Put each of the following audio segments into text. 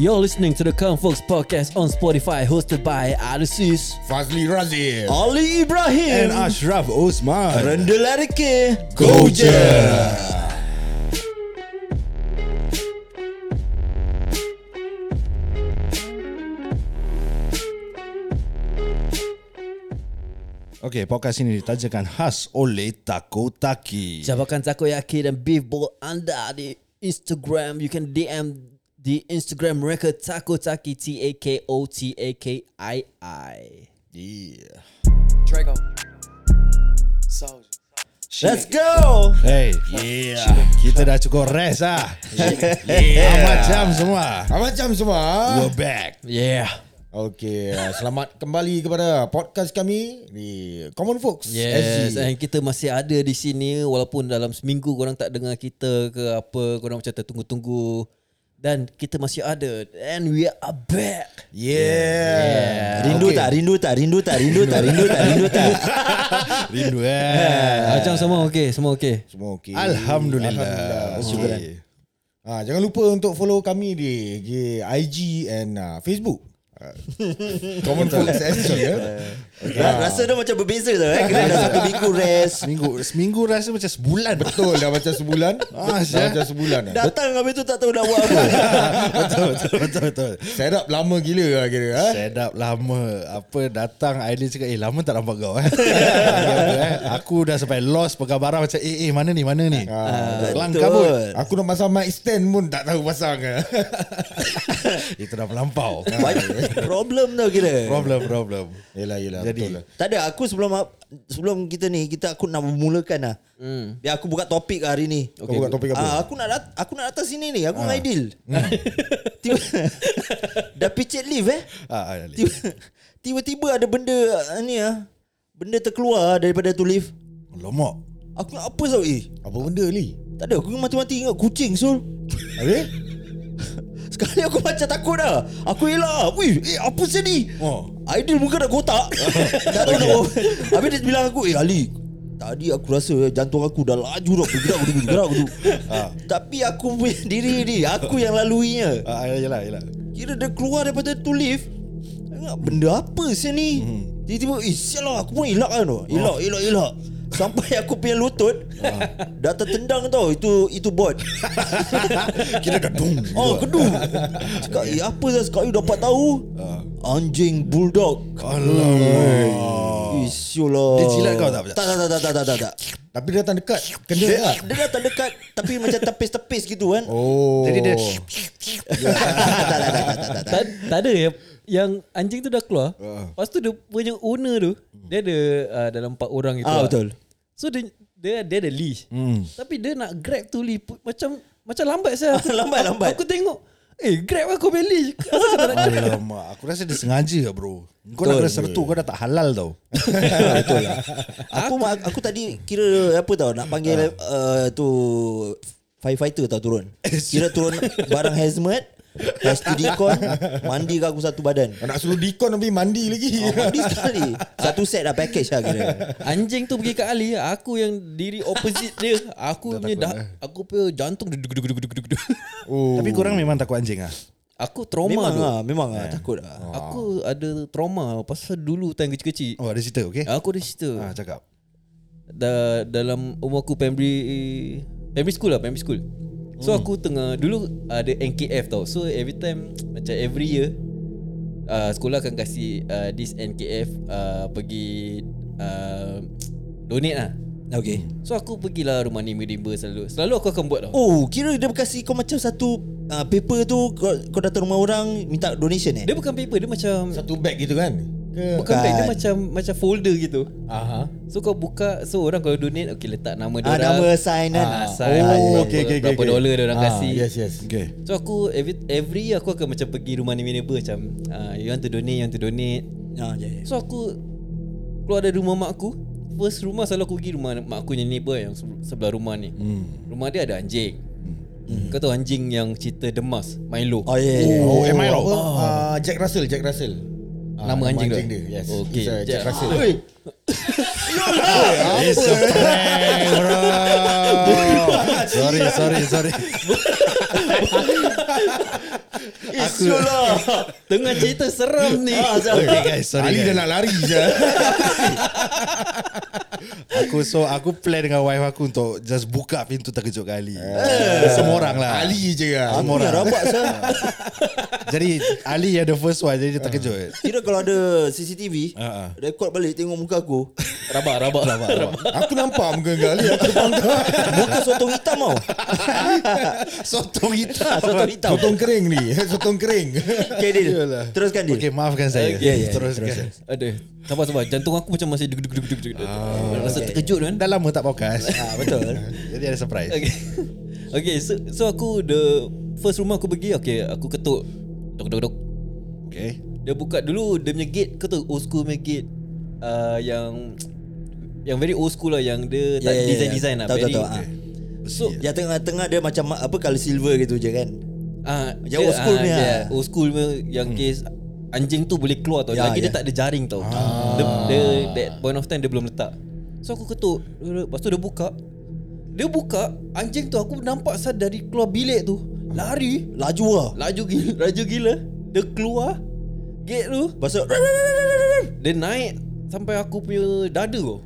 You're listening to the Come Folks podcast on Spotify, hosted by Alusis, Fazli Razif Ali Ibrahim, And Ashraf Osman. Rendelar ke Go je Okay, podcast ini ditajakan khas oleh Taco Taki Jabakan takoyaki dan beef bowl anda di Instagram. You can DM di Instagram mereka Takotaki T A K O T A K I I. Yeah Draco. Soldier. Let's go. Hey Yeah Kita dah cukup rest ah. Yeah Amat jam semua Amat jam semua We're back Yeah. Okey, selamat kembali kepada podcast kami di Common Folks Yes, SG. and kita masih ada di sini walaupun dalam seminggu korang tak dengar kita ke apa, korang macam tertunggu-tunggu dan kita masih ada and we are back. Yeah. Rindu tak? Rindu tak? Rindu tak? Rindu tak? Rindu tak? Rindu tak? Rindu eh Macam semua okey, semua okey. Semua okey. Alhamdulillah Alhamdulillah. Okay. Ah, jangan lupa untuk follow kami di, di IG and uh, Facebook. Ah, Common Folks SG ya. Ra- Rasa dah macam berbeza tau eh. Kena dah satu minggu rest. Seminggu Seminggu rasa macam sebulan Betul dah macam sebulan. Ah, dah macam sebulan. dah. Datang habis tu tak tahu nak buat apa. Betul betul betul betul Set up lama gila lah kira ha? Set up lama Apa datang Aileen cakap Eh lama tak nampak kau eh. Eh? Aku dah sampai lost Pegang barang macam Eh eh mana ni mana ni Ah, Kelang betul. kabut Aku nak pasang mic stand pun tak tahu pasang ke. Itu dah melampau Banyak problem tau kira. Problem problem Yelah yelah Jadi betul lah. Tak ada aku sebelum sebelum kita ni kita aku nak memulakan lah. Hmm. Biar aku buka topik hari ni. Kau buka topik apa? Ah, aku nak dat- aku nak datang sini ni. Aku dengan Aidil. Tiba dah picit lift eh. ah, ah. Tiba, tiba-tiba ada benda ah, ni ah. Benda terkeluar daripada tu lift. Lomok Aku nak apa tau eh? Apa benda ni? Tak ada aku mati-mati ingat kucing Sul. Habis? Sekali aku macam takut dah. Aku elak. Wih, eh apa sih ni? Oh. Aidil muka dah kotak. tak tahu nak. Habis dia bilang aku, eh Ali, Tadi aku rasa jantung aku dah laju dah bergerak aku bergerak aku. Tapi aku punya diri ni, aku yang laluinya. ah, ah, Yelah yelah Kira dia keluar daripada tu lift. Benda apa sih ni? Tiba-tiba, eh sial lah aku pun elak kan tu. Elak, elak, elak. Sampai aku punya lutut Dah tertendang tau Itu itu bot Kira dah dung Oh kedua Cakap eh apa dah sekali dapat tahu Anjing bulldog Allah Isyul lah Dia jilat kau tak? Tak tak tak tak tak tak, tak, tak. Tapi dia datang dekat. Kena Dia, tak? dia datang dekat Tapi macam tepis-tepis gitu kan Oh. Jadi dia tak, tak, tak, tak, tak, tak, ada yang yang anjing tu dah keluar. Lepas tu dia punya owner tu, dia ada uh, dalam empat orang itu. Ah, lah. betul. So dia dia, dia ada leash. Hmm. Tapi dia nak grab tu leash pu- macam macam lambat saya. Lambat, lambat. Aku tengok Eh grab aku grab Alamak Aku rasa dia sengaja lah bro Kau nak kena sertu Kau dah tak halal tau Betul lah aku, aku aku tadi kira apa tau nak panggil uh, tu firefighter tau turun. Kira turun barang hazmat, has to decon, mandi ke aku satu badan. Nak suruh dikon tapi mandi lagi. Oh, mandi sekali. Satu set dah package lah kira. Anjing tu pergi kat Ali Aku yang diri opposite dia Aku punya takut, dah, Aku punya jantung duduk, duduk, duduk, duduk, duduk. Oh. Tapi korang memang takut anjing ah. Aku trauma Memang tu lah, memang lah takut lah. Aku ada trauma Pasal dulu time kecil-kecil Oh ada cerita okay Aku ada cerita ah, Cakap da, dalam umur aku primary primary school lah primary school. So aku tengah dulu ada NKF tau. So every time macam every year uh, sekolah akan kasih uh, this NKF uh, pergi uh, donate lah. Okay. So aku pergilah rumah ni member selalu. Selalu aku akan buat tau. Oh, kira dia kasih kau macam satu uh, paper tu kau, kau datang rumah orang minta donation eh? Dia bukan paper, dia macam Satu bag gitu kan? Ke? bukan bag, dia macam macam folder gitu. Aha. So kau buka So orang kalau donate Okay letak nama dia Ah, orang nama sign kan? ah, sign, Oh, berapa, okay, okay, berapa okay. dolar dia orang Ah, kasih Yes yes. Okay So aku every every year aku akan macam pergi rumah ni neighbor macam uh, you want to donate, you want to donate. Ah, ya, ya. So aku keluar dari rumah mak aku. First rumah selalu aku pergi rumah mak aku yang neighbor yang se- sebelah rumah ni. Hmm. Rumah dia ada anjing. Hmm. Kau tahu anjing yang cerita demas, Milo. Oh, ya, ya, ya. Oh, am I apa? Ah, Jack Russell, Jack Russell. Ah, Nama anjing tu? dia. Yes. Okay, a Jack. Russell. It's a prank bro Sorry sorry sorry lah Tengah cerita seram ni. Ah. Okay guys sorry Ali guys. dah nak lari je. Aku so aku plan dengan wife aku untuk just buka pintu terkejut kali. Semua orang lah. Ali je kan. Aku yang rabak sah Jadi Ali yang the first one jadi dia terkejut. Kira kalau ada CCTV ah. Rekod balik tengok muka aku Rabak, rabak. rabak. rabak. Aku nampak muka kau Ali aku kau. Muka sotong hitam tau Sotong hitam. Sotong hitam Sotong kering ni, sotong kering. Okay Dil Teruskan Dil Okay maafkan saya. Ya, ya, ya. Teruskan. Ada. Sabar, sabar. Jantung aku macam masih deg deg deg deg deg. Rasa terkejut kan? Dah lama tak podcast. ah, Betul Jadi ada surprise. Okay. okay, so, so aku the first rumah aku pergi, okay, aku ketuk. Dok dok dok. Okay. Dia buka dulu dia punya gate kau tahu old school punya gate uh, yang yang very old school lah yang dia tak Ya, ya, ya, design design lah Tahu, tahu, tahu, ah. so Yang tengah-tengah dia macam Apa colour silver gitu je kan ah Yang old school ah, punya. yeah, old school punya yang case anjing tu boleh keluar tau Ya, lagi dia ya. tak ada jaring tau dia, dia that point of time dia belum letak so aku ketuk. Lepas tu dia buka. Dia buka anjing tu aku nampak sah dari keluar bilik tu. Lari. Laju lah. Laju gila. Laju gila. Dia keluar gate tu. Pasal Dia naik Sampai aku punya dada tu.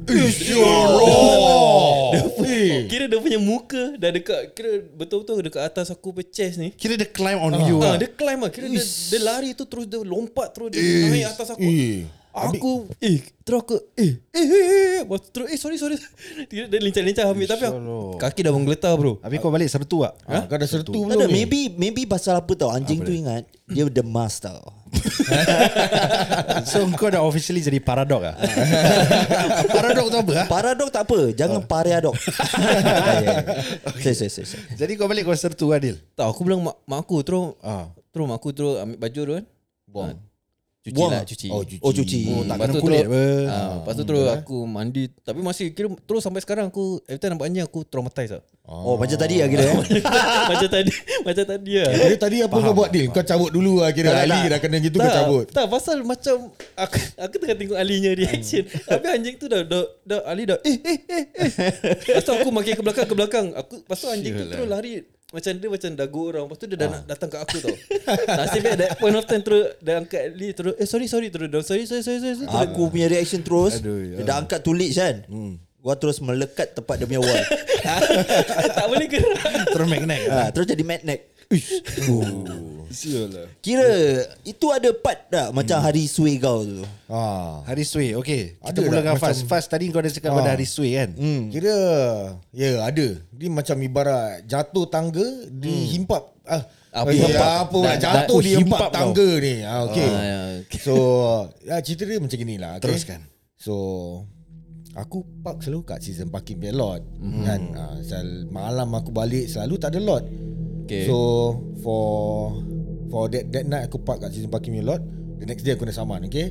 Oh. Kira dia punya muka Dah dekat Kira betul-betul dekat atas aku punya chest ni. Kira dia climb on you Ah, lah. dia climb lah. Kira dia, dia lari tu Terus dia lompat Terus dia naik atas aku. Eh. Aku Eh Terus aku Eh Eh eh eh Lepas tu terus Eh sorry sorry Dia, dia lincah-lincah ambil Tapi aku, Kaki dah menggeletar bro Habis kau balik sertu tak? Ha? Kau dah sertu Tak belum ada ni? maybe Maybe pasal apa tau Anjing tu ingat Dia demas tau So kau dah officially jadi paradok ah. paradok tu apa ah? Paradok tak apa Jangan Oh. pareadok Say say say say Jadi kau balik kau sertu Adil. Tak aku bilang mak, mak aku Terus Ah. Terus mak aku terus ambil baju tu kan Buang Cuci Buang? lah cuci. Oh, cuci. Oh cuci. Oh, tak Lepas kena tu kulit terus, apa. ah, Lepas tu terus aku mandi. Tapi masih kira Terus sampai sekarang aku Every time nampak anjing aku traumatized lah Oh macam tadi lah kira eh? Macam tadi Macam tadi lah. Jadi tadi apa kau buat Dil? Kau cabut dulu lah kira Tak, Ali tak. dah kena gitu kau cabut. Tak pasal macam Aku, aku tengah tengok Ali nya reaction Tapi anjing tu dah, dah, dah Ali dah Eh eh eh eh. Lepas tu aku makin ke belakang ke belakang. Aku, Lepas tu anjing tu terus lari Macam dia macam dagu orang. Lepas tu dia dah nak datang ke aku tau. Nasibnya that point of time terus Dia angkat Ali terus Eh sorry sorry terus dah, Sorry sorry sorry, sorry, sorry. Aku punya reaction terus Aduh, Dia dah angkat tulis kan? Gua terus melekat tempat dia punya wall. Tak boleh gerak. Terus magnet. ha, Terus jadi magnet Sial lah. Kira Itu ada part tak Macam hari suai kau tu Ha. Hari Sway Okay Kita Ada mulakan tak fast Fast tadi kau dah cakap Ah. pada hari Sway kan Kira ya ada. Dia macam ibarat jatuh tangga dihimpap. Ah, Apa eh, himpap? apa pula Dah- jatuh dah- di himpap empat kau. tangga ni. Ah, okay. Ah, ya, okay. So ya, cerita dia macam gini lah okay? Teruskan. So Aku park selalu kat season parking punya lot mm-hmm. kan uh, sel, Malam aku balik selalu tak ada lot Okay. So for For that that night aku park kat season parking punya lot The next day aku kena saman okay?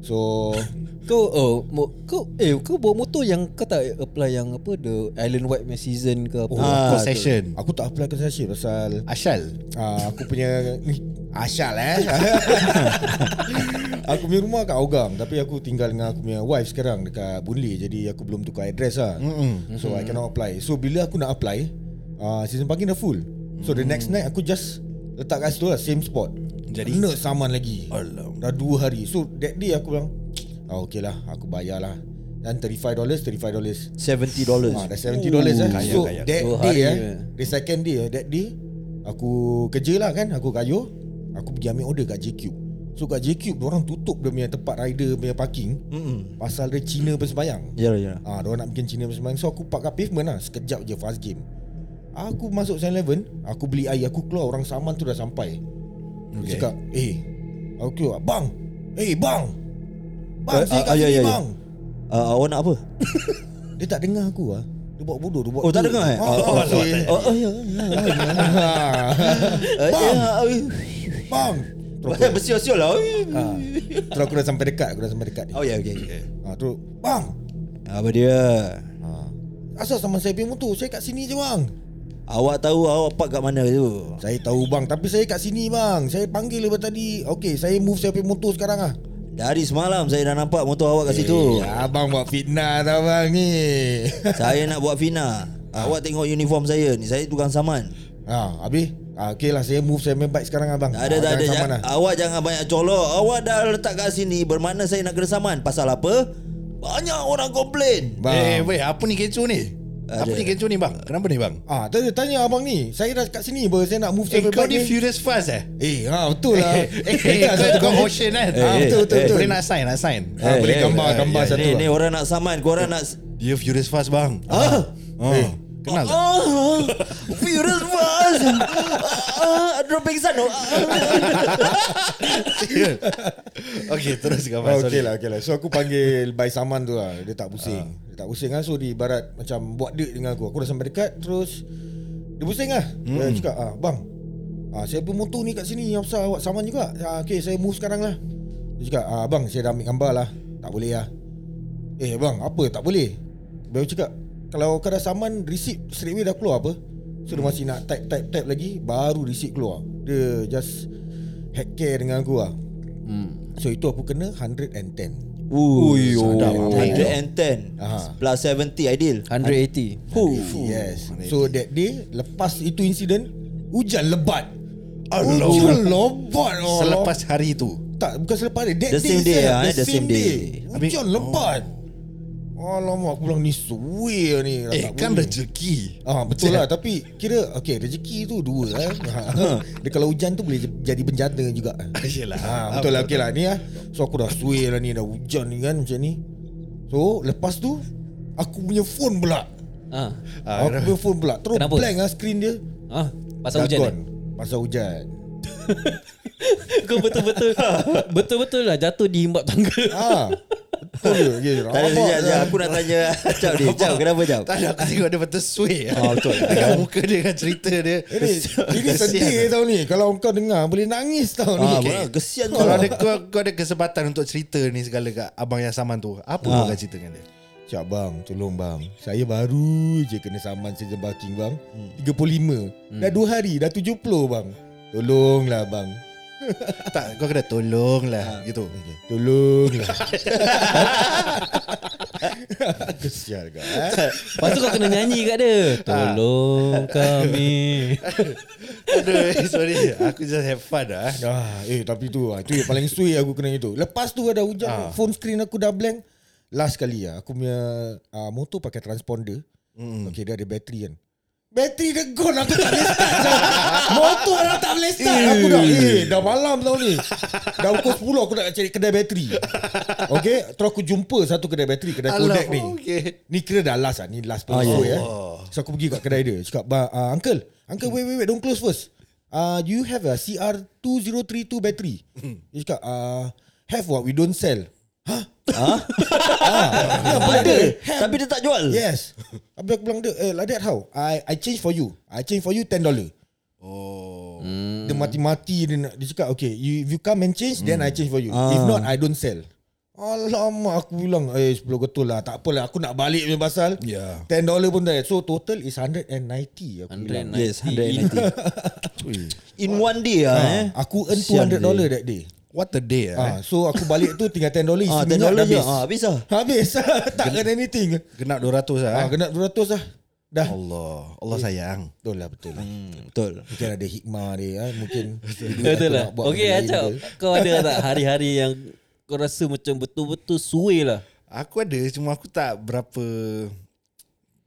So Kau oh mo, kau eh kau bawa motor yang kau tak apply yang apa the Island White punya season ke apa. Oh, Ah, concession. Aku tak apply concession pasal Ashal uh, Aku punya ni, Asyal eh? Aku punya rumah kat Hougang Tapi aku tinggal dengan aku punya wife sekarang Dekat Boon Lay Jadi aku belum tukar address lah. Mm-hmm. So I cannot apply. So bila aku nak apply uh, Season parking dah full So the next night aku just Letak kat situ lah Same spot Jadi? Kena saman lagi Alamak. Dah dua hari So that day aku bilang ah, Okay lah Aku bayar lah Dan $35 $35 $70 dollars. Ah, dah 70 dollars eh. kaya, so kaya. that Dua day hari eh, the second day eh, that day aku kerja lah kan, aku kayu, aku pergi ambil order kat JCube. So kat JCube orang tutup dia punya tempat rider punya parking Mm-mm. pasal dia Cina bersembayang. Ya ya. Ah, dia nak bikin Cina bersembayang. So aku park kat pavement lah, sekejap je fast game. Aku masuk 7-Eleven, aku beli air, aku keluar orang saman tu dah sampai. Okay. Cakap, "Eh, aku keluar, bang. Eh, bang. Bang, Eh, saya ah, kat ah, ya, sini, ya, ya. bang." Uh, awak nak apa? Dia tak dengar aku ah. Dia buat bodoh, dia buat Oh, tak dengar eh? Ah, Oh, oh, okay. Oh, oh ya. ya. Eh, Bang. Bang Terus Bersiul-siul lah. ha, terus aku dah sampai dekat Aku dah sampai dekat Oh ya, okay. okay. ha, Terus Bang Apa dia? ha, Asal sama saya punya motor Saya kat sini je bang Awak tahu awak park kat mana tu? Saya tahu bang Tapi saya kat sini bang Saya panggil daripada tadi Okey saya move saya punya motor sekarang ah. Dari semalam saya dah nampak motor awak kat situ. Eh, abang buat fitnah tau bang ni Saya nak buat fina. Awak tengok uniform saya ni. Saya tukang saman. ha, Habis Ah, okay lah saya move saya main bike sekarang abang. Tak ada, Ah, tak ada. Jangan, lah. awak jangan banyak colok. Awak dah letak kat sini. Bermakna saya nak kena saman. Pasal apa? Banyak orang komplain. Bang. Eh, weh, apa ni kecoh ni? Ada. Apa ni kecoh ni bang? Kenapa ni bang? Ah, tanya, tanya abang ni. Saya dah kat sini ber saya nak move Eh, kau ni furious fast eh? Eh, ha betul lah. Eh, kau kau ocean kan? Ah, betul betul betul. Boleh nak sign, nak sign. Ah, boleh gambar gambar ya, satu. Ni, lah. ni orang nak saman. Korang nak... Dia furious fast bang. Ah, Oh, kenal tak? Ah, furious fast. Ah, drop pingsan tu. Okay, terus kau Oh, okay lah, okay lah. So aku panggil by saman tu lah. Dia tak pusing. Tak pusing lah. So dia ibarat macam buat date dengan aku. Aku dah sampai dekat terus dia pusing lah. Dia cakap, ah, bang, ah, saya pun motor ni kat sini. Yang besar awak saman juga. Ah, okay, saya move sekarang lah. Dia cakap, ah, bang, saya dah ambil gambar lah. Tak boleh lah. Eh bang, apa tak boleh? Dia cakap, kalau kau dah saman, receipt straight away dah keluar apa? So dia masih nak type, type, type lagi. Baru receipt keluar. Dia just heck care dengan aku lah. Hmm. So itu aku kena 110 Ui, sadap. 110 Aha. plus 70 ideal. 180 Huh. Yes So that day Lepas itu insiden Hujan lebat Allah. Hujan lebat oh. Selepas hari tu. Tak bukan selepas dia That The day same day, itself, eh, the same day. Hujan lebat Alamak aku bilang ni suwe ni Eh, kan boleh. rezeki. Ah betul lah tapi kira okay rezeki tu dua eh. Dia kalau hujan tu boleh jadi bencana juga. Yelah. Ha, betul lah okay lah ni lah. So aku dah suwe lah ni dah hujan ni kan macam ni. So lepas tu aku punya phone pula. Ah, Ah, aku punya phone pula terus Kenapa? blank lah screen dia. ah, pasal hujan. Eh? Pasal hujan. Kau betul-betul betul-betul lah jatuh di himbap tangga. Ah. Betul je. Tak ada sekejap. Aku nak tanya Cap ni. Cap, kenapa Cap? Tak ada aku tengok dia betul sway. Oh, betul. Dengan muka dia dengan cerita dia. Ini, ini sedih tau ni Kalau kau dengar Boleh nangis tau ni Ah, benar. Kesian tu. Kalau ada kau, kau ada kesempatan untuk cerita ni segala kat abang yang saman tu, apa kau akan cerita dengan dia? Cak bang Tolong bang Saya baru je kena saman season parking bang hmm. 35 Dah 2 hari Dah 70 bang Tolonglah bang tak, kau kena tolong lah gitu. Tolonglah Kesian kau eh? Lepas tu kau kena nyanyi kat dia. Tolong kami. Aduh, eh, sorry. Aku just have fun lah. eh. ah, Eh tapi tu ah, Itu yang paling sui aku kena itu Lepas tu ada hujan Ah. Phone screen aku dah blank Last kali lah Aku punya uh, Motor pakai transponder mm. Okay dia ada bateri kan Bateri dia gone Aku tak boleh start. Motor dah tak boleh start. Aku dah Eh. dah malam tau ni. Dah pukul 10 Aku nak cari kedai bateri. Okay Terus aku jumpa Satu kedai bateri Kedai Alah, Kodak ni. okay. Ni kira dah last lah Ni last Ah, episode ya. ya. So aku pergi kat kedai dia. Cakap "Ba- uh, Uncle Uncle wait wait wait Don't close first. Uh, Do you have a CR2032 battery? Dia cakap uh, Have what? We don't sell Ha? Ya, Ada. Tapi dia tak jual. Yes Habis aku bilang dia Eh like that how I I change for you I change for you $10 Oh. Dia mati-mati dia nak Dia cakap okay you, If you come and change Then I change for you Ah. If not I don't sell Alamak aku bilang Eh 10 betul lah Tak apalah Aku nak balik punya pasal Ya. $10 pun dah So total is 190 aku bilang 190. Yes, 190. In one day ah, eh. ha, Aku earn Sian $200 dia. that day What a day eh. ha, So aku balik tu Tinggal $10 isi Ah, minyak $10 dah je. habis Ah, habis lah. Habis Tak kena anything Genap 200 lah. ha, eh. Kena 200 lah Dah Allah. Allah sayang. Betul lah betul lah Hmm, betul. Mungkin ada hikmah dia eh. Mungkin Betul lah. Okey Acap, kau ada tak hari-hari yang kau rasa macam betul-betul suwe lah. Aku ada cuma aku tak berapa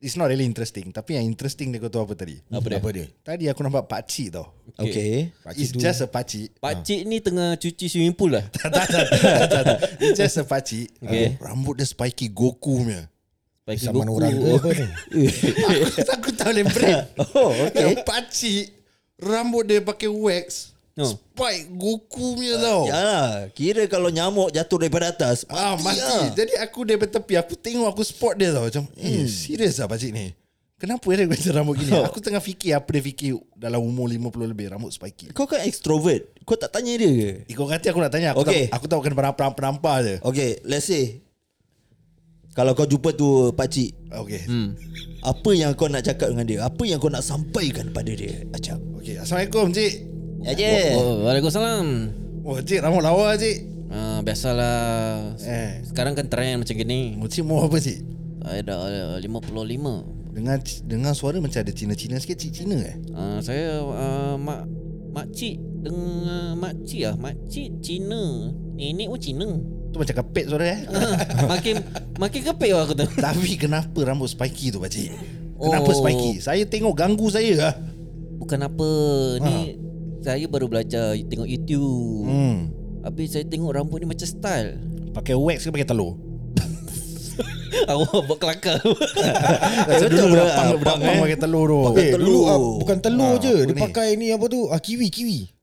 It's not really interesting Tapi yang interesting dia kau tahu apa tadi Apa dia? Apa dia Tadi aku nampak pakcik tau Okay. Pakcik It's just a pakcik Pakcik ni tengah cuci swimming pool lah. tak, tak, tak, tak, tak, tak. It's just a pakcik Okay. Rambut dia spiky Goku punya Bagi Sama Goku. orang Aku tak aku tak boleh break Oh, okay. Pakcik Rambut dia pakai wax Oh. Spike Goku punya tau Yalah, kira kalau nyamuk jatuh daripada atas, Ah mati. lah. Jadi aku dari tepi aku tengok aku spot dia tau macam eh serius lah pakcik ni. Kenapa dia macam rambut gini? aku tengah fikir apa dia fikir dalam umur 50 lebih rambut spiky. Kau kan extrovert. Kau tak tanya dia ke? Ikut kata aku nak tanya aku Okay. tahu aku tahu kena penampak-penampak je. Okay, let's say kalau kau jumpa tu pakcik, Okay. Hmm. apa yang kau nak cakap dengan dia? Apa yang kau nak sampaikan pada dia? Acap. Okay. Assalamualaikum cik. Ya je. Oh, Waalaikumsalam. Oh cik rambut lawa cik. Ah, biasalah. Eh. Sekarang kan trend macam gini. Oh, cik mau apa cik? Saya dah uh, 55. Dengan dengan suara macam ada Cina-Cina sikit Cik Cina eh uh, Saya uh, mak makcik dengan makcik ah, makcik Cina. Nenek pun Cina. Tu macam kepet suara eh makin makin kepek lah aku tu. Tapi kenapa rambut spiky tu pakcik Kenapa Oh. spiky Saya tengok ganggu saya lah Bukan apa Ni Saya baru belajar Tengok YouTube hmm. Habis saya tengok rambut ni macam style Pakai wax ke pakai telur Awak buat kelakar Macam betul dulu lah. pang, budak pang pakai telur tu Eh, telur. ah, bukan telur je. Dia pakai ni apa tu? Ah, kiwi, kiwi.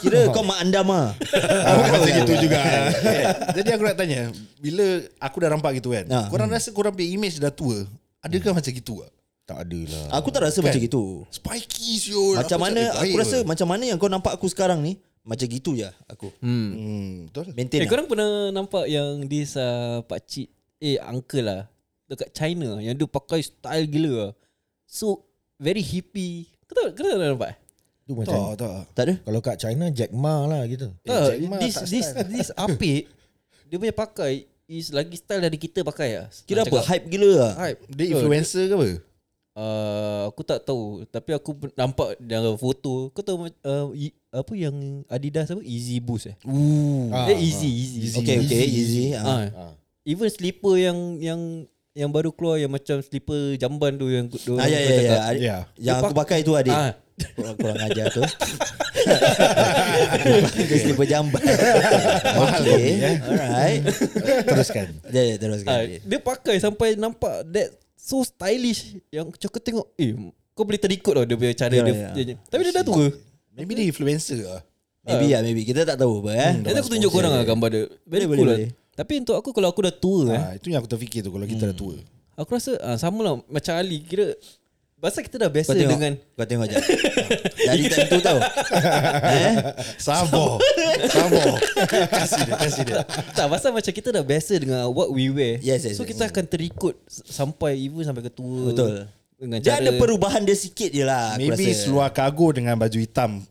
Kira kau mak andam ah. ah, Macam gitu juga Eh, Jadi aku nak tanya, bila aku dah nampak gitu kan. Ah. Korang rasa korang punya image dah tua? Adakah macam gitu ah? Tak ada lah Aku tak rasa macam gitu. Spiky siul. Macam Aku mana aku rasa ke? macam mana yang kau nampak aku sekarang ni macam gitu je aku. Hmm, betul. Maintain. Eh lah. korang pernah nampak yang This uh, pakcik Eh uncle lah Dekat China Yang dia pakai style gila lah. So Very hippie Kau tahu Kau tahu nampak Tu macam Tak, tak. Tak ada? Kalau kat China Jack Ma lah gitu Tak, Jack Ma this tak this this apik dia punya pakai is lagi style dari kita pakai lah. Kira apa? Hype gila lah. Hype. Dia influencer ke apa? Uh, aku tak tahu tapi aku nampak dalam foto. Kau tahu uh, i, apa yang Adidas apa? Easy Boost eh. Ooh. Ah, eh easy, easy. Okay, okay, easy. Ah. Ah. Ah. Even slipper yang yang yang baru keluar yang macam slipper jamban tu yang. Ah, ya, ya, ya. Ad- Ya. Yang Dia aku pak- pakai tu adik. Ah. Kurang, kurang ajar tu. Dia slipper jamban. Okay. Alright. Teruskan. Ya, ya, teruskan. Ah, dia pakai sampai nampak that so stylish yang macam kau tengok eh kau boleh terikut tau dia punya cara Ya, dia, ya. dia, Tapi dia dah tua. Maybe dia influencer lah. Maybe lah, maybe. Kita tak tahu apa eh. Nanti aku tunjuk korang lah gambar dia. Very Boleh, cool boleh, lah. Tapi untuk aku kalau aku dah tua eh, Ah, itu yang aku terfikir tu kalau kita dah tua. aku rasa ah, sama lah macam Ali kira Pasal kita dah biasa Kau tengok, dengan kau tengok je. Dari time tu tau. eh? Sabar. Sabar. kasih dia, kasih dia. tak pasal macam kita dah biasa dengan what we wear. Yes, yes, so yes. kita akan terikut sampai even sampai ke tua. Betul. Dengan Dia cara ada perubahan dia sikit je lah. Maybe rasa. seluar kargo dengan baju hitam.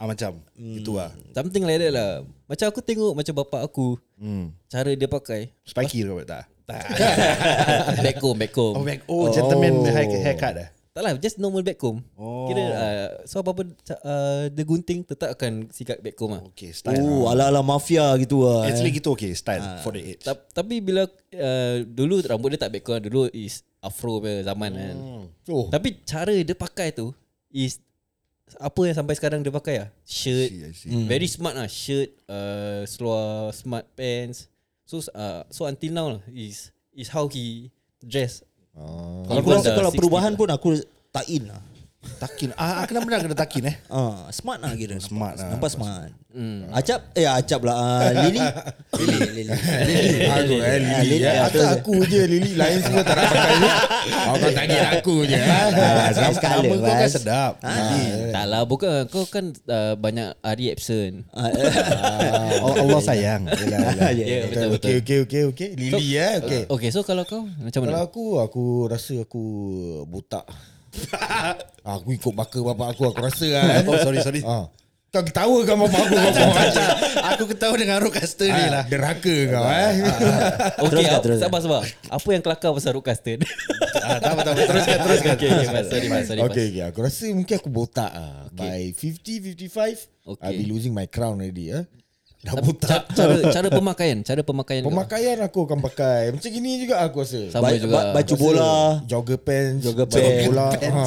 Ah, macam. Itu lah. something like that lah. Macam aku tengok macam bapak aku Hmm. cara dia pakai. Spiky ke apa tak? back home, back home. Oh, back, oh, gentleman hair, haircut dah. Tak lah, just normal back home. Oh. Kira uh, so apa-apa uh, dia gunting tetap akan sikat back home lah. Okay, style. Oh, lah. ala-ala mafia gitu lah. Actually eh. gitu okay, style for the age. Ta- tapi bila uh, dulu rambut dia tak back home, dulu is afro punya zaman kan. Oh Tapi cara dia pakai tu is apa yang sampai sekarang dia pakai lah. Shirt, I see, I see. mm. very smart lah. Shirt, uh, seluar smart pants. So uh, so until now lah is is how he dress. Kalau aku Even rasa the kalau 60s perubahan lah. pun aku tak in lah. Takin. Ah, kenapa nak kena takin eh? Ah, smart lah kira. Smart lah, Nampak smart. Acap eh acap lah. Ah, Lily. Lily, Lily. Aku eh Ah, Lily Lily, eh. ah, terus. aku je Lily Lain semua tak nak pakai ni Oh kau tagih aku je ah. Ah, Sekali sekali. Nama kau kan sedap. Tak lah bukan kau kan uh, banyak hari absent. Ah, eh. Oh, Allah sayang. Ya, Ya betul betul. Okay okay okay okay Lily eh okay Okay so kalau kau macam Kalau mana? aku Aku rasa aku Botak Aku ikut baka bapak aku Aku rasa lah eh. Oh, sorry, sorry. Ah. Kau ketawa kan bapak aku kau macam Aku ketawa dengan roadcaster ni lah. Deraka kau eh Okay Teruskan, ap- teruskan. sabar sabar. Apa yang kelakar pasal root custard? Ah, tak apa, tak apa. Teruskan, teruskan. okay, okay, Mas, sorry mas, sorry mas. Okay, okay Aku rasa mungkin aku botak ah. By 50-55 Okay. I'll be losing my crown already eh. Dah botak cara cara pemakaian, cara pemakaian. kau. Pemakaian aku akan pakai Macam gini juga aku rasa Sama Ba- juga. ba- Baju bola. Jogger pants Jogger pants. bola ha.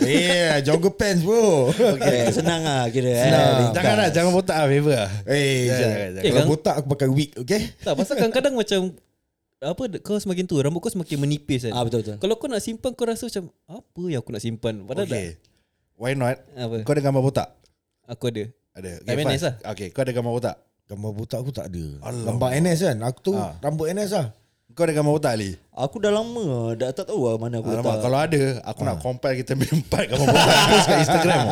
Yeah jogger pants bro Okay, senang lah kira. eh. Senang. Jangan lah, jangan botak lah, favor lah. Eh, Jangan, jangan, jangan. Eh, Kalau kan- botak aku pakai wig, okay? Tak, pasal kadang-kadang macam apa kau semakin tua rambut kau semakin menipis kan. Ah, betul, betul. Kalau kau nak simpan kau rasa macam apa yang aku nak simpan? Padahal Okay. Why not? Apa? Kau ada gambar botak? Aku ada. Ada. Time fine. NS lah. Okay, kau ada gambar botak? Gambar botak aku tak ada. Alamak. Gambar NS kan? Aku tu Ah. rambut NS lah. Kau ada gambar botak Ali? Aku dah lama dah tak tahu lah mana aku Alamak, letak. kalau ada Aku nak compile kita punya empat Gambar botak kat Instagram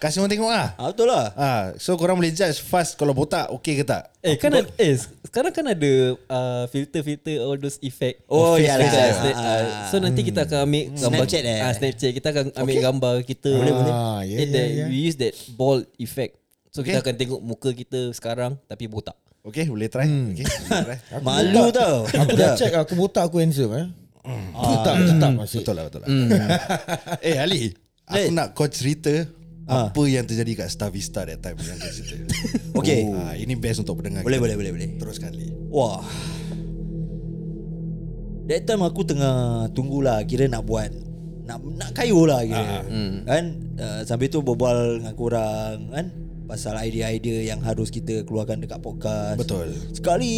Kasih orang tengok lah Ah, betul lah. Ah, so korang boleh judge fast kalau botak okay ke tak? Eh kan ada, eh sekarang kan ada uh, filter-filter all those effect. Oh, Face yalah. filter, snap- Ah. uh, so nanti kita akan ambil gambar Snapchat eh? Ah, Snapchat kita akan ambil gambar kita. boleh, boleh. Ah, ya, Eh, ya, ya. We use that ball effect. So Okay. kita akan tengok muka kita sekarang tapi botak. Okay, boleh try. Okay, boleh try. Aku Malu botak. tau. Aku dah check aku botak aku handsome eh. Tetap tetap masih. Betul lah, betul lah. eh Ali, aku nak kau cerita apa yang terjadi kat Star Vista that time yang kau cerita. Okay. Ah, ini best untuk pendengar. Boleh, kita. boleh, boleh, boleh. Teruskan Ali. Wah. That time aku tengah tunggulah kira nak buat nak nak kayu lah kira. Kan uh, sambil tu berbual dengan korang kan pasal idea-idea yang harus kita keluarkan dekat podcast. Betul. Sekali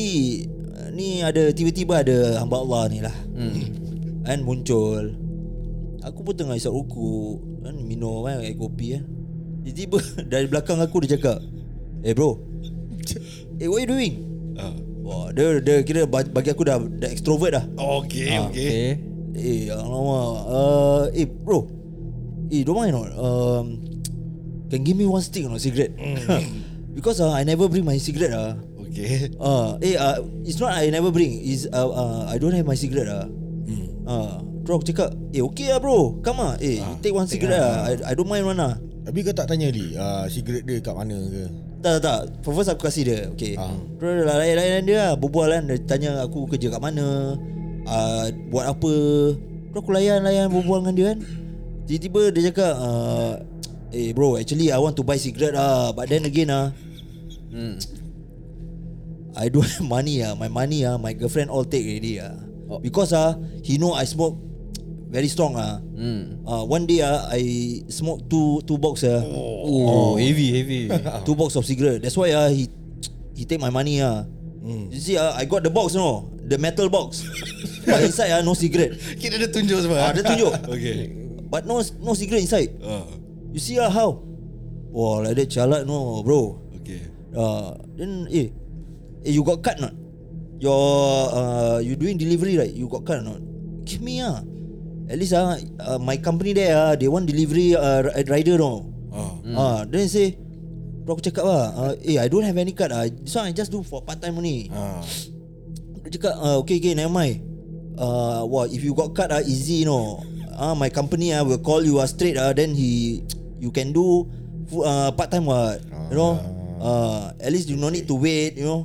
uh, ni ada tiba-tiba ada hamba Allah ni lah. Hmm. Kan muncul. Aku pun tengah isap rokok kan minum kan air kopi kan. Tiba-tiba dari belakang aku dia cakap, "Eh bro. Eh what you doing?" Ah. Wah, dia dia kira ba- bagi aku dah dah extrovert dah. Okay, Ah, okay. Okay. Eh, alamak. Uh, eh, bro. Eh, don't mind not? Um, can give me one stick or not cigarette? Because uh, I never bring my cigarette ah. Okay. Uh, eh, uh, it's not I never bring. Is uh, uh, I don't have my cigarette ah. Uh, bro aku cakap, eh okay lah bro. Come ah. Eh, you take one cigarette ah. I, I don't mind one ah. Tapi kau tak tanya Li, uh, cigarette dia kat mana ke? Tak tak tak First aku kasih dia Okay Ah. Terus lah layan-layan dia lah Berbual kan Dia tanya aku kerja kat mana uh, Buat apa Terus aku layan-layan berbual dengan dia kan Tiba-tiba dia cakap uh, Eh bro actually I want to buy cigarette ah, But then again ah, Hmm. I don't have money ah. My money ah, My girlfriend all take already ah. Oh. Because ah, He know I smoke Very strong ah. Hmm. Uh, one day ah, I smoke two two box ah. Oh, heavy heavy. two box of cigarette. That's why uh, he he take my money ah. You see uh, I got the box no, the metal box. But inside ah no cigarette. Kira dia tunjuk semua. Ah, dia tunjuk. Okay. But no no cigarette inside. Ah, You see ah how? Wow, like that chalat no, bro. okay. Uh, then eh, eh you got cut not? Your uh, you doing delivery right? You got cut not? Give me ah. At least ah, uh, my company there ah, they want delivery uh, rider no. Ah. Ah, then say Bro aku cakap lah uh, Eh I don't have any card ah. This one I just do for part time only Ah. Dia cakap uh, Okay okay never mind uh, Wah if you got card ah, Easy no Ah, My company ah, will call you ah, straight ah, Then he You can do full, uh, Part time what You know uh, At least you no need to wait You know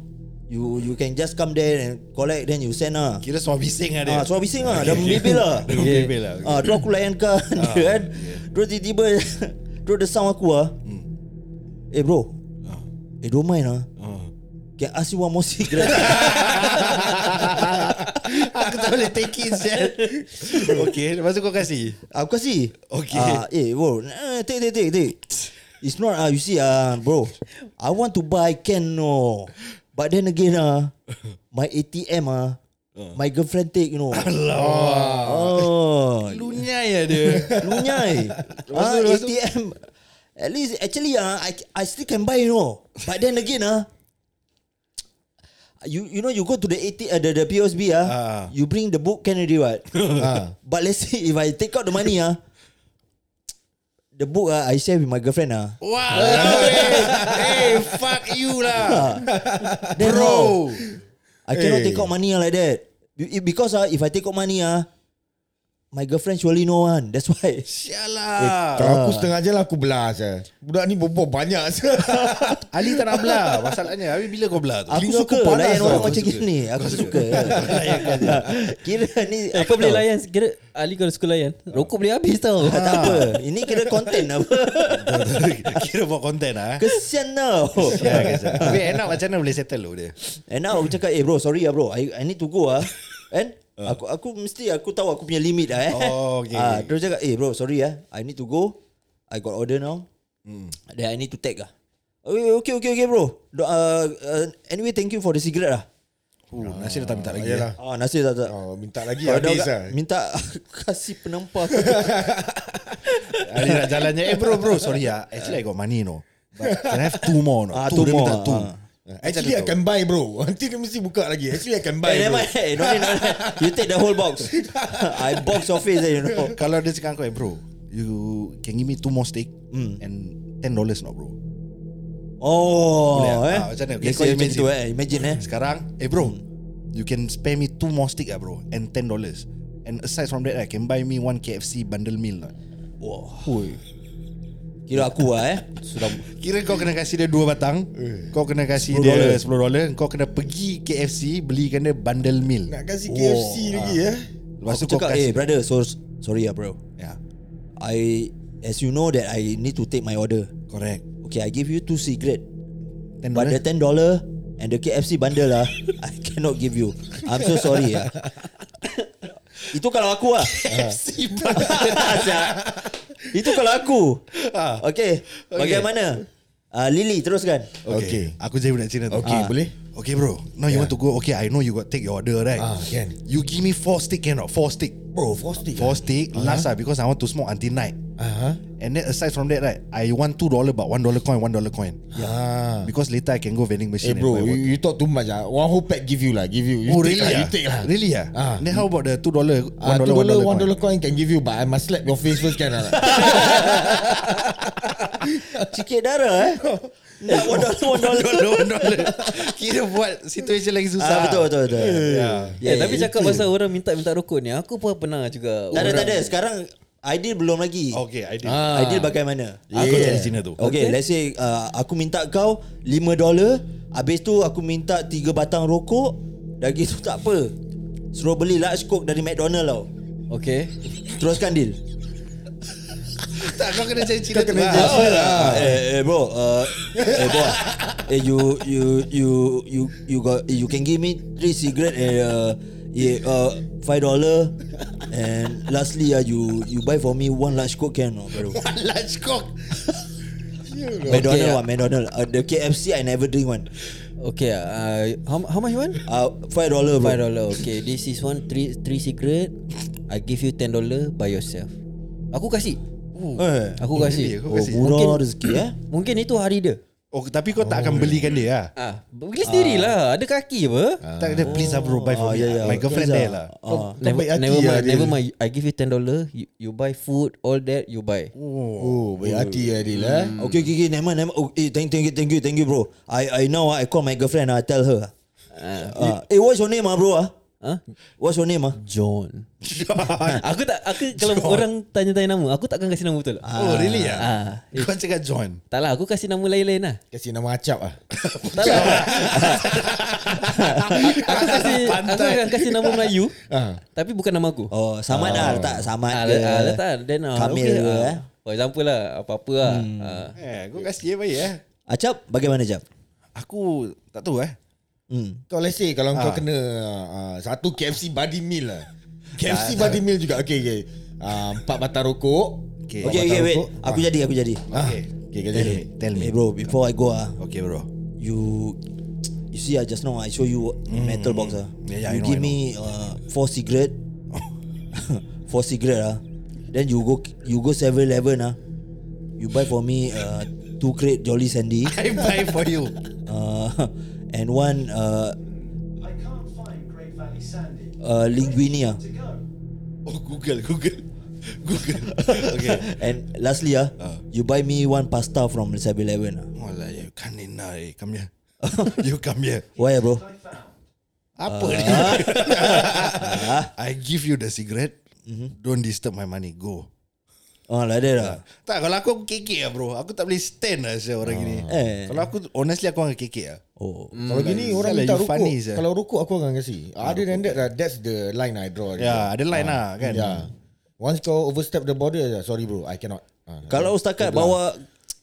You you can just come there and collect then you send lah. Kira semua bising lah dia. Ah, suara bising lah, dah membebel lah. Dah membebel lah. Ah, terus aku layankan dia kan. Terus tiba-tiba terus dia sound aku ah. Eh bro. Eh don't mind ah. Ah. Can ask you one more cigarette? Aku tak boleh take it Sial Okay Lepas tu kau kasih aku kasih. Okay. Ah, eh bro, eh, take take take take. It's not ah, you see ah, bro. I want to buy can no. But then again ah, my ATM ah, my girlfriend take you know. Oh, Lunyai ya dia Lunyai ah? ATM At least Actually ah, I, I still can buy you know But then again ah, You you know you go to the AT uh, the, the POSB ah, Ah. you bring the book can already what? Ah. But let's say if I take out the money ah, the book ah I share with my girlfriend ah. Wow hey, hey Fuck you lah Then Bro how? I cannot Hey. take out money ah like that. Be- Because ah if I take out money ah, my girlfriend surely know one. That's why. Sial lah Kalau aku setengah je lah aku belas eh. Budak ni berbual banyak Ali tak nak belah Masalahnya Habis bila kau belah tu Aku Telinga suka aku panas layan orang macam suka. gini. Aku suka. Kira ni Eh, kau boleh layan Kira Ali kalau suka layan Rokok boleh habis tau Tak apa. Ini kira konten apa. Kira buat konten lah eh. Kesian tau. Kesian. Tapi enak macam mana boleh settle lu dia And now aku cakap, eh bro, sorry lah bro. I, I need to go ah. And aku aku mesti aku tahu aku punya limit ah. Eh. Oh, okay. Ah, terus cakap, eh bro, sorry ah. I need to go. I got order now. Then I need to take ah. Okay, okay, okay, okay bro. Do, uh, uh, anyway, thank you for the cigarette lah. uh, Nasi dah tak minta lagi Yalah. ya. Ah, nasi tak tak. oh, Minta lagi dah habis lah Minta kasih penampar. Ali nak jalannya Eh bro bro Sorry ya Actually I got money no But can I have two more no Ah, Two two dia minta more, two ah. Actually I can buy bro Nanti dia mesti buka lagi Actually I can buy Eh, never bro mind. Eh, no no need. You take the whole box. I box your face, eh, you know. Kalau dia cakap kau eh bro You can give me two more steak And ten dollars not bro Oh, Boleh, eh. ah, macam mana? Okay, macam imagine. tu, eh. Imagine, eh. Sekarang Eh bro You can spare me two more steak ah bro And ten dollars And aside from that I can buy me one KFC bundle meal lah Wah. Kira aku lah, eh. Sudah. Kira kau kena kasih dia dua batang Kau kena kasih $10. dia 10 dolar Kau kena pergi KFC Belikan dia bundle meal Nak kasih KFC lagi ya Lepas tu kau cakap, eh, kasih brother, so, sorry ya, bro. Ya I, as you know that I need to take my order. Correct Okay, I give you two cigarette. Ten But dollar the ten dollar and the KFC bundle lah, I cannot give you. I'm so sorry ya. Itu kalau aku lah. KFC Itu kalau aku. Ah. Okay, bagaimana? Uh, Lily teruskan. Okay. Aku jadi Cina tu Okay Ah. boleh Okay bro Now you want to go Okay I know you got take your order right Ah, can. You give me four stick can not Four stick Bro four stick Four stick Last lah Because I want to smoke until night uh-huh. And then aside from that right I want two dollar But one dollar coin One dollar coin Ah. Because later I can go vending machine and bro you, you talk too much ah. One whole pack give you lah Give you, you Oh take really lah, ah? You take lah Really ah? Ah. Then how about the two dollar Ah, One dollar dollar, one coin? dollar coin can give you, but I must slap your face first, can I? Sikit darah eh. Nak one dollar, one One dollar. dollar One dollar Kira buat Situation lagi susah Ah, betul, betul, betul. yeah. Eh, tapi cakap pasal orang minta-minta rokok ni Aku pun pernah juga Tak ada, tak ada. Sekarang Aidil belum lagi. Okay I did Ah. Aidil bagaimana? Aku Yeah. cari Cina tu Okay, let's say uh, aku minta kau 5 dolar, habis tu aku minta 3 batang rokok, dah gitu tak apa. Suruh beli large coke dari McDonald tau. Okay Teruskan deal. Tak kau kena cari Cina tu kena lah. Cina. Ah, eh, eh bro, uh, eh bro. Eh you you you you you got you can give me 3 cigarette and uh, yeah, uh, 5 dollar and lastly uh, you you buy for me one large coke can no, bro. One large cock McDonald Okay, one, McDonald. Uh, the KFC I never drink one. Okay uh, how, how much you want? Uh, 5 dollar bro. Five dollar Okay this is one Three three secret I give you ten dollar By yourself Aku kasih Eh. Aku kasih Aku Oh, murah Mungkin- rezeki eh. Mungkin itu hari dia Oh tapi kau tak akan belikan dia lah Ah, Beli sendiri lah Ada kaki apa Tak ada please lah bro Buy for Ah, me ya, ya. My girlfriend there lah. lah Ah. Never, never lah mind dia. Never mind I give you ten dollar you, you buy food All that you buy Oh, baik hati ya Adil eh. Okay, okay, okay. Never, mind, never. Oh, eh, thank, thank you, thank you, thank you, bro. I, I now I call my girlfriend. I tell her. Uh, eh, what's your name, ah, bro? Ah, Huh? what's your name, ah? John Aku tak Aku kalau orang tanya-tanya nama Aku takkan kasih nama betul Oh really ya Ah, Kau cakap John Tak lah aku kasih nama lain-lain lah Kasih nama acap ah. Tak lah Aku kasih Aku akan kasih nama Melayu Ah. Tapi bukan nama aku Oh, Samad lah, letak Samad Ah, ke. ah, letak Then ah, Kamil okay, ke, ah. eh? For example lah Apa-apa lah ah. Eh kau kasih je baik eh Acap, bagaimana, Acap? Aku tak tahu eh Hmm. Kau let's say Kalau kau Ah. kena ah, Satu KFC body meal lah KFC body meal juga Okay okay Ah, Empat batang rokok Okay. Empat Okay, wait. rokok. Aku jadi, aku jadi. Ah, Okay. Okay kau jadi Tell me Eh, bro, before I go, ah, Okay bro you you see, ah, just now I show you metal box, ah. Yeah, yeah, I you know, give I know. me uh, four cigarette, four cigarette, ah. Then you go, you go Seven Eleven, ah. You buy for me uh, two crate Jolly Sandy. I buy for you uh, and one uh, uh, linguine ah. Oh Google Google. Google. Okay. And lastly ah, you buy me one pasta from 7-Eleven ah. Oh lah you can't deny. Eh. Come here. You come here. Why bro? Apa ni? I give you the cigarette Don't disturb my money. Go Oh like that lah. Tak kalau aku aku kekek lah bro. Aku tak boleh stand lah Saya orang gini Eh. Kalau aku Honestly aku akan kekek lah. Oh. Kalau gini orang minta rokok. funny. Kalau rokok aku akan kasih Other than that ah, That's the line I draw. Ya ada line lah kan? Yeah Once kau overstep the border Sorry bro I cannot. Ah, Kalau setakat bawa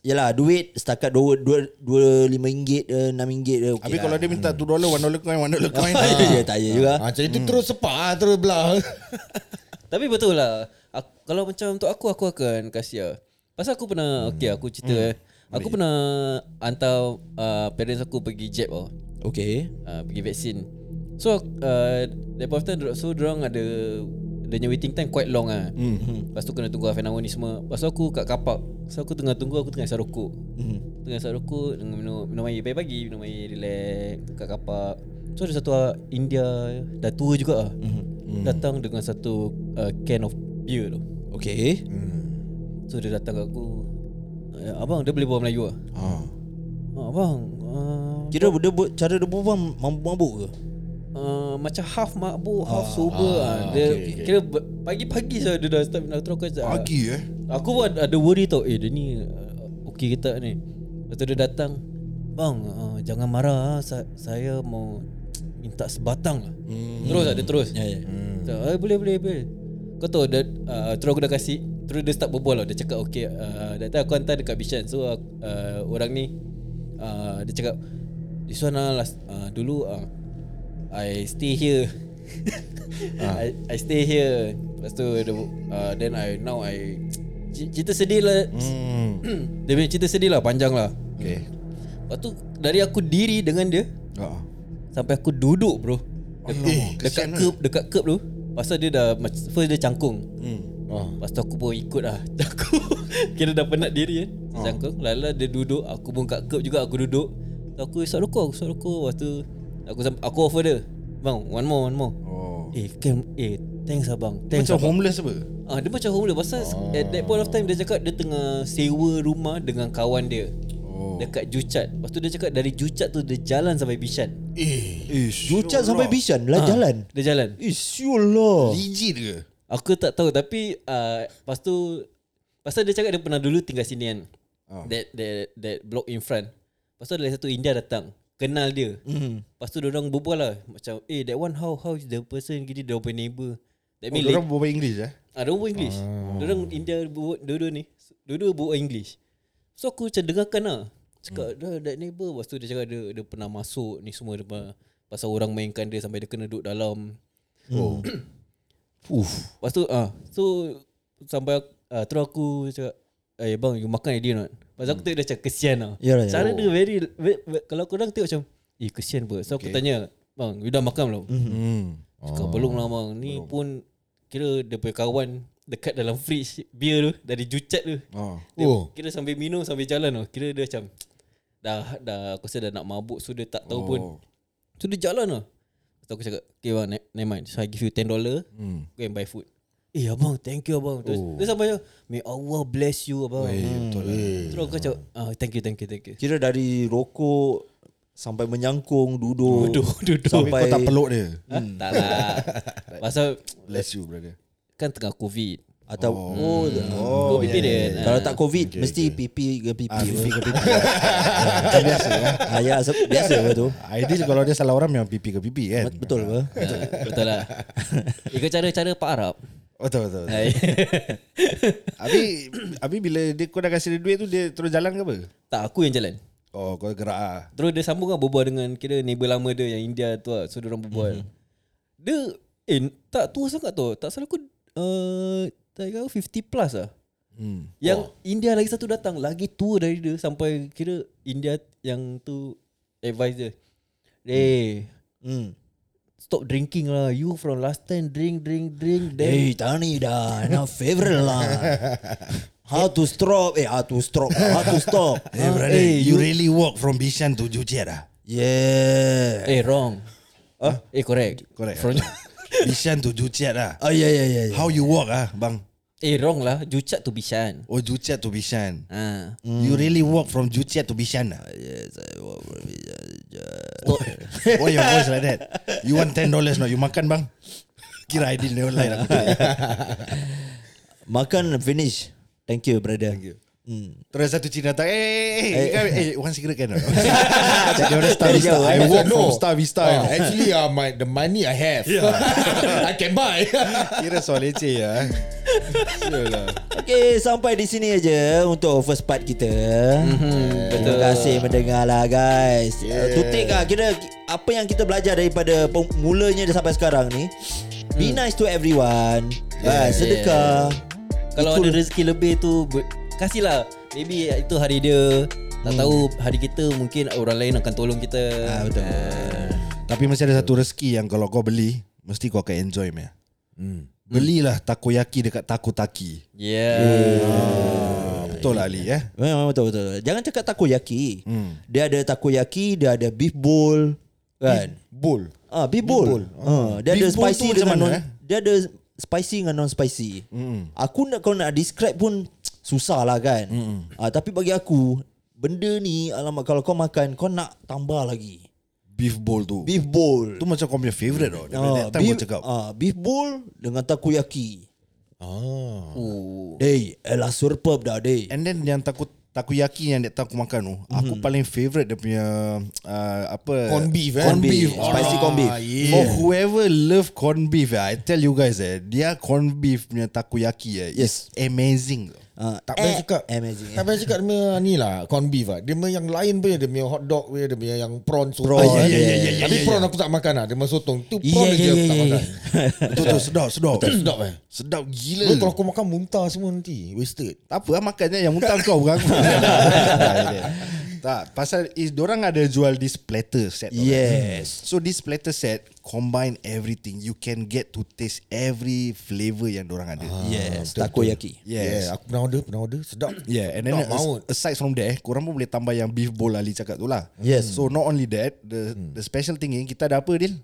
Yalah duit setakat 2 2 25 ringgit ke 6 ringgit ke okey Habis lah. kalau dia minta 2 dollar 1 dollar coin 1 dollar coin. Ya tak ya juga. Ah, Macam itu terus sepak ah, Terus belah. Tapi betul lah Kalau macam untuk aku Aku akan kasih lah. Pasal aku pernah Okay aku cerita eh. Aku pernah Hantar uh, Parents aku pergi jab tau Okay. uh, Pergi vaksin. So uh, That point of time So diorang ada Dia punya waiting time quite long lah mm. Lepas tu kena tunggu half an hour ni semua. Lepas tu aku kat kapak. So aku tengah tunggu Aku tengah isap rokok mm. Tengah isap rokok Dengan minum, minum air Pagi-pagi Minum air relax Kat kapak. So ada satu ah, India Dah tua juga lah mm-hmm. Datang dengan satu uh, Can of beer tu Okay So dia datang kat aku eh, Abang dia boleh bawa Melayu lah Ah. ah, Abang uh, Kira dia buat cara dia berbual mabuk-mabuk ke? uh, Macam half mabuk Half sober ah, Dia kira ber- Pagi-pagi saya Dia dah start minum Terus aku cakap, ah, Pagi eh Aku pun ada, worry tau Eh dia ni uh, Okay ke tak ni Lepas tu dia datang Bang uh, Jangan marah ah. Sa- Saya mau Minta sebatang lah hmm. Terus lah dia terus Ya ya. hmm. eh, Boleh boleh boleh Kau tahu dia, uh, Terus aku dah kasih Terus dia start berbual lah. Dia cakap okay uh, That time aku hantar dekat Bishan. So uh, Orang ni uh, Dia cakap This one lah last, uh, Dulu uh, I stay here. I, I stay here. Lepas tu dia, uh, Then I Now I Cerita sedih lah. Hmm. Dia punya cerita sedih lah Panjang lah. Okay. Lepas tu Dari aku diri dengan dia ah. Sampai aku duduk bro. Dekat, Eh, dekat kesian curb Dekat curb tu Pasal dia dah First dia cangkung hmm. Ah. Lepas tu aku pun ikut lah Cangkung Kira dah penat diri kan Ah. Cangkung Lala dia duduk Aku pun kat curb juga Aku duduk Aku isap rokok Aku isap rokok Lepas tu Aku, aku offer dia Bang one more one more Oh. Eh can Eh thanks abang Thanks Macam abang homeless apa Ah dia macam homeless pasal oh. at that point of time dia cakap dia tengah sewa rumah dengan kawan dia. Oh. Dekat Jucat. Lepas tu dia cakap dari Jucat tu dia jalan sampai Bishan. Eh Jucat sampai Bishan lah Ah, jalan. Dia jalan. Eh siul lah. Legit ke Aku tak tahu tapi uh, lepas tu pasal dia cakap dia pernah dulu tinggal sini kan. Ah. That that that block in front. Lepas tu ada satu India datang. Kenal dia. Mm. Lepas tu orang berbual lah macam eh that one how how is the person gini dia punya neighbor. That Oh, orang berbual English eh Ah, dia berbual English. Ah. Dia orang India berbual dua-dua ni. Dua-dua berbual English. So aku macam dengarkan lah. Cakap hmm. that neighbor Lepas tu dia cakap dia, dia pernah masuk ni semua dia pernah, Pasal orang mainkan dia sampai dia kena duduk dalam. Oh. Uff. Lepas tu ah, So Sampai uh, Terus aku cakap Eh bang you makan or not? Pasal aku tengok dia macam kesian lah Yalah, yalah. Cara dia very, very, very Kalau korang tengok macam Eh kesian apa So aku tanya Bang you dah makan belum? Hmm. Cakap belum lah bang. Ni pun Kira dia punya kawan Dekat dalam fridge Beer tu Dari jucat tu. Oh. dia Oh. Kira sambil minum Sambil jalan tu Kira dia macam Dah dah Aku rasa dah nak mabuk So dia tak tahu pun. Oh. So dia jalan lah. So aku cakap Okay bang ne- never mind. So I give you $10 Hmm. Go and buy food. Eh abang thank you abang. Terus Oh. dia sampai May Allah bless you abang. Eh, betul lah. Terus aku cakap ah, Thank you thank you thank you. Kira dari rokok sampai menyangkung duduk. Duduk duduk. Sampai kau tak peluk dia? Ha? Tak lah. Pasal Bless you brother. Kan tengah covid Atau oh, oh, Covid period Kalau Ah. tak covid mesti pipi ke pipi. Ah, pipi ke pipi. Macam biasa. Ah ya se- biasa apa tu. Ideal kalau dia salah orang Memang pipi ke pipi kan? Betul apa? Ah, Betul lah. Ikut cara-cara Pak Arab. Betul betul, betul. Abi Abi bila dia kau dah kasih dia duit tu Dia terus jalan ke apa? Tak aku yang jalan. Oh kau gerak ah. Terus dia sambung kan berbual dengan Kira neighbor lama dia Yang India tu lah. So diorang berbual. Dia Eh tak tua sangat tu Tak salah aku uh, Tak aku 50 plus lah. Hmm. Yang India lagi satu datang Lagi tua dari dia Sampai kira India yang tu Advise dia. Eh Hmm. Stop drinking lah. You from last time Drink drink drink Then Eh tani dah Nak favorite lah. How to stop Eh how to stop How to stop? Eh brother eh, you, you- really walk from Bishan to Jujet ah Yeah. Eh wrong. Huh? Eh correct. Correct. From, Bishan to Jujet ah Oh ya ya ya ya. How you walk ah bang Eh wrong lah. Jucat tu Bishan. Oh Jujet to Bishan. Ah, You really walk from Jujet to Bishan ah? Yes I walk from Why? Your voice like that? You want $10 no You makan bang? Kira ni online aku tu. Makan finish. Thank you brother. Thank you Hmm. Terus satu Cina tak Eh eh eh, eh, eh, eh One cigarette can Dia Dia orang Star Vista. I I walk know. from Star Vista Ah, actually, uh, my the money I have, I can buy. Kira soal leceh ya. Okay sampai di sini aja Untuk first part kita. Mm-hmm, Terima kasih mendengar lah guys. Yeah. To take lah Kira Apa yang kita belajar daripada pem- Mulanya sampai sekarang ni Be nice to everyone. Yeah, Sedekah. Kalau Itu- ada rezeki lebih tu ber- Kasihlah Maybe itu hari dia Tak tahu hari kita Mungkin orang lain akan tolong kita ah, Betul Tapi masih ada satu rezeki yang kalau kau beli Mesti kau akan enjoy meh. Hmm. Belilah takoyaki dekat Takotaki Yeah Betul lah Ali eh. Memang betul betul. Jangan cakap takoyaki. Hmm. Dia ada takoyaki, dia ada beef bowl kan. Bowl. Ah beef bowl. bowl. Ah, dia Beef ada spicy dengan mana, non eh? dia ada spicy dengan non spicy. Mm. Aku nak kau nak describe pun susah lah kan. Mm. Ah tapi bagi aku benda ni alamak kalau kau makan kau nak tambah lagi. Beef bowl tu. Beef bowl. Tu macam kau punya favourite tau. Dari that time beef, kau cakap. ah, beef bowl dengan takoyaki. Ah. Oh. Dey, elah superb dah dey. And then yang takut takoyaki yang that time aku makan tu, aku paling favourite dia punya uh, apa Corn beef, eh? Corn Corn beef. beef. Spicy corn beef. Ah, yeah. For whoever love corn beef, eh, I tell you guys eh, dia corn beef punya takoyaki eh, Yes. is amazing. Ah, Tak payah eh, cakap Amazing. Tak payah cakap dia ni lah Corn beef lah Dia punya yang lain punya Dia punya hot dog punya Dia punya yang prawn sotong Prawn, kan. ya, ya, ya, Tapi prawn aku tak makan lah Dia punya sotong Tu Ya, prawn ya, je ya, aku tak makan Betul tu sedap, sedap. Sedap eh Sedap gila. Lu kalau kau makan muntah semua nanti Wasted Tak apa lah makannya yang muntah kau bukan aku. tak, pasal is orang ada jual this platter set. Yes. So this platter set combine everything. You can get to taste every flavor yang orang ada. Yes, takoyaki. Yes. Yeah Aku pernah order Pernah order Sedap Yeah, and then as, maut. aside from there, korang pun boleh tambah yang beef bowl Ali cakap tu lah. Yes. So not only that, the the special thing ni kita ada apa Dil?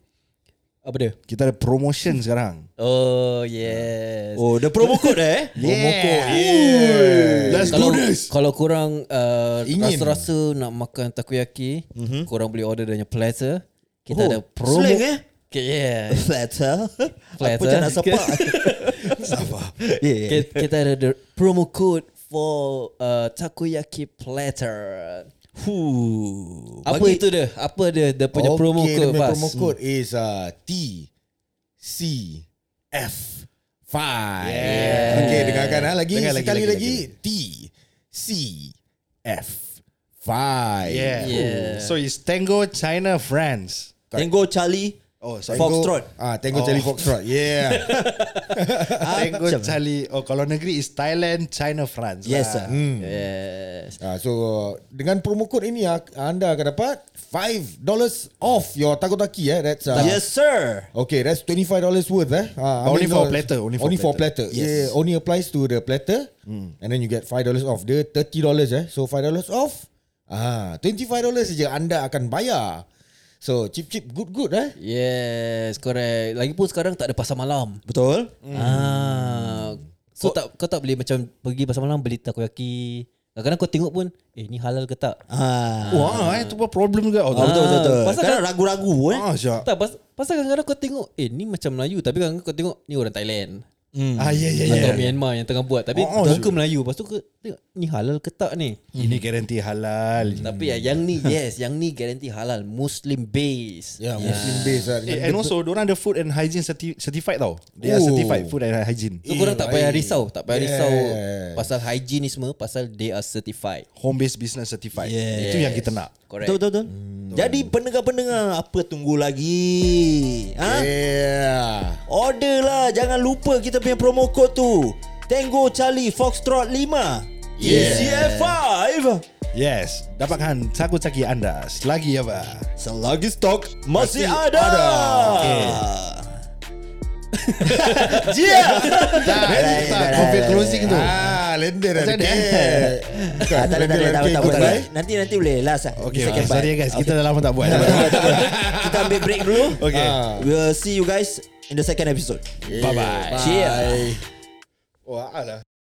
Apa dia? Kita ada promotion sekarang. Oh yes. Oh, the promo code eh? Promo code Let's kalau, do this. Kalau korang uh, Ingin. rasa-rasa nak makan takoyaki, mm-hmm. korang boleh order punya platter. Kita Oh, ada promo. slang, eh? Okay, yeah. Platter. Apa Platter. macam nak sepak? Yeah, yeah. kita, kita ada the promo code for uh, takoyaki platter. Huh. Apa Bagi- itu dia? Apa dia dia punya promo dia code punya Fas? promo code is uh, T C F 5 Yeah. Okay dengarkan ha, lagi Dengar lagi, Sekali lagi, lagi, T C F 5 Yeah. Yeah. So it's Tango China France. Tango Charlie. Oh, sorry. Foxtrot. Ah, Tango Oh. Charlie Foxtrot. Yeah. Tango Macam- Charlie. Oh, kalau negeri is Thailand, China, France. Yes, lah. sir. hmm. Yes. Ah, so dengan promo code ini ah, anda akan dapat $5 off your takoyaki eh. That's uh, Yes, sir. Okay, that's $25 worth eh. Ah, Only for no, platter, only for only for platter. platter. Yeah, only applies to the platter. And then you get $5 off. Dia $30 eh. So $5 off. Ah, $25 saja anda akan bayar. So cheap cheap good good eh. Yes, correct. Lagipun sekarang tak ada pasar malam. Betul? Ah. So tak kau tak boleh macam pergi pasar malam beli takoyaki. Kadang-kadang kau tengok pun eh ni halal ke tak? Ah. Wah, eh, tu pun problem juga. Oh, Ah, betul betul betul. pasal Kadang kan- ragu-ragu eh. Ah, syak. Tak pas, pasal kadang-kadang kau tengok eh ni macam Melayu tapi kadang-kadang kau tengok ni orang Thailand. Hmm. Ah, ya, ya, Atau ya. Myanmar yang tengah buat tapi Oh, oh, oh, ke sure. Melayu. Lepas tu kau tengok ni halal ke tak ni? Ini garanti halal. Tapi ya yang ni yes, yang ni garanti halal Muslim base. Ya, yeah, Muslim based lah. Eh, and also, orang ada food and hygiene certi- certified tau. They are Oh. certified food and hygiene. So korang tak payah baik. risau, tak payah risau Yeah. pasal hygiene ni semua pasal they are certified. Home based business certified. Yes. Itu yang kita nak. Correct. Betul betul betul. Jadi pendengar-pendengar apa tunggu lagi? Ha? Yeah. Order lah Jangan lupa kita punya promo code tu Tango Charlie Foxtrot 5 Yeah. CF5 Yes. Dapatkan sagu caki anda selagi apa? Selagi stok masih, Masih ada, ada. Okay. Jia Tak, COVID closing tu. Ah, lender Macam mana? tak ada, tak tak tak boleh. tak? Nanti nanti boleh last lah. Okay. Sorry guys, kita dah lama tak buat. Tak tak. Kita ambil break dulu. Okay. Ah. We'll see you guys in the second episode. Bye-bye. Cheers. Oh, alah.